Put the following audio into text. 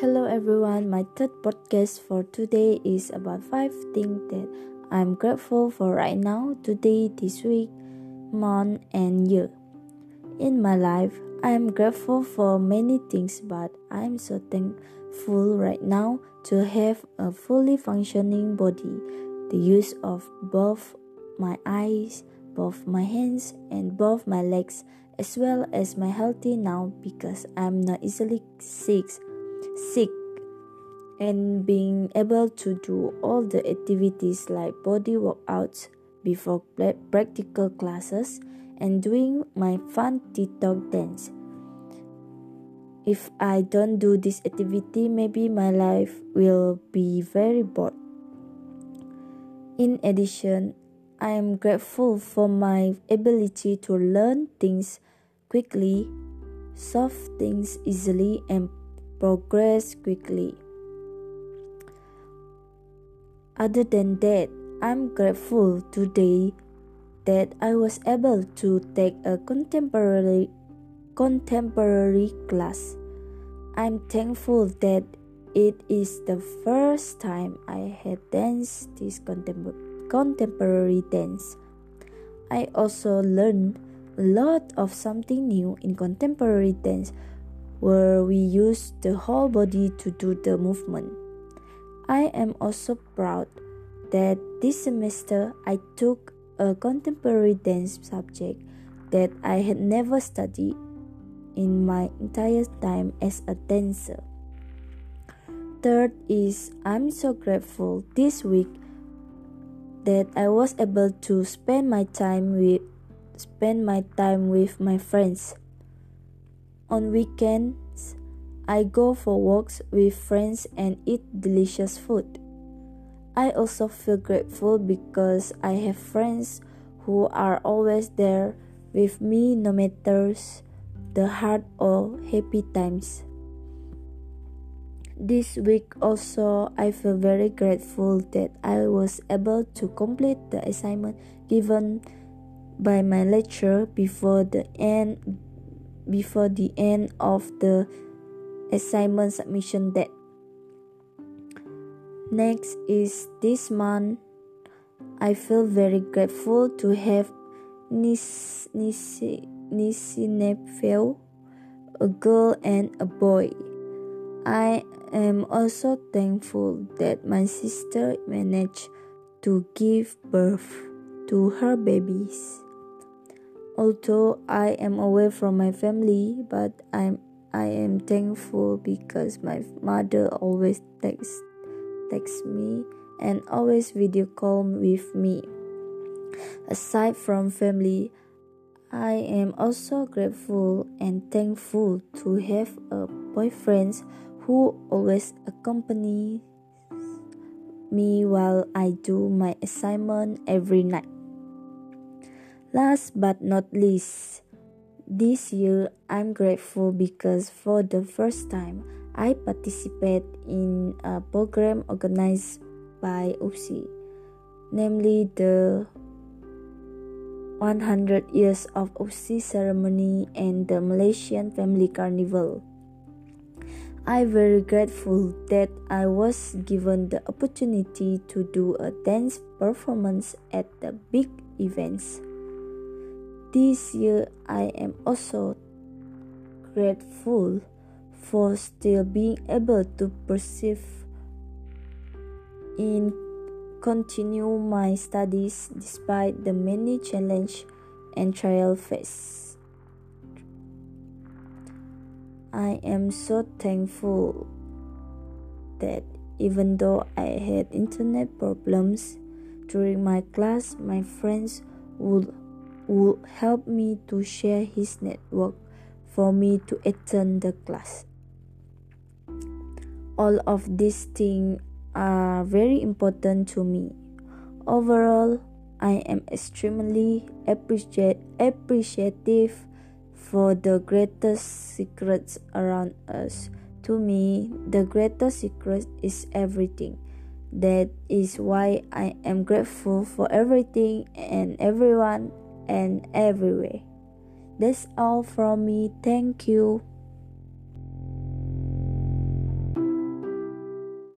Hello everyone, my third podcast for today is about five things that I'm grateful for right now, today, this week, month, and year. In my life, I am grateful for many things, but I am so thankful right now to have a fully functioning body, the use of both my eyes, both my hands, and both my legs, as well as my healthy now because I'm not easily sick sick and being able to do all the activities like body workouts before practical classes and doing my fun TikTok dance. If I don't do this activity, maybe my life will be very bored. In addition, I am grateful for my ability to learn things quickly, solve things easily, and progress quickly. Other than that, I'm grateful today that I was able to take a contemporary contemporary class. I'm thankful that it is the first time I had danced this contem- contemporary dance. I also learned a lot of something new in contemporary dance where we use the whole body to do the movement. I am also proud that this semester I took a contemporary dance subject that I had never studied in my entire time as a dancer. Third is I'm so grateful this week that I was able to spend my time with spend my time with my friends on weekends, I go for walks with friends and eat delicious food. I also feel grateful because I have friends who are always there with me no matter the hard or happy times. This week also I feel very grateful that I was able to complete the assignment given by my lecturer before the end before the end of the assignment submission date. Next is this month. I feel very grateful to have niece, niece nephew, a girl and a boy. I am also thankful that my sister managed to give birth to her babies. Although I am away from my family, but I'm I am thankful because my mother always text text me and always video call with me. Aside from family, I am also grateful and thankful to have a boyfriend who always accompanies me while I do my assignment every night. Last but not least, this year I'm grateful because for the first time I participate in a program organized by UPSI, namely the 100 years of UPSI ceremony and the Malaysian Family Carnival. I'm very grateful that I was given the opportunity to do a dance performance at the big events. This year, I am also grateful for still being able to perceive in continue my studies despite the many challenge and trial faced. I am so thankful that even though I had internet problems during my class, my friends would would help me to share his network for me to attend the class. All of these things are very important to me. Overall, I am extremely appreciate, appreciative for the greatest secrets around us. To me, the greatest secret is everything. That is why I am grateful for everything and everyone and everywhere. That's all from me. Thank you.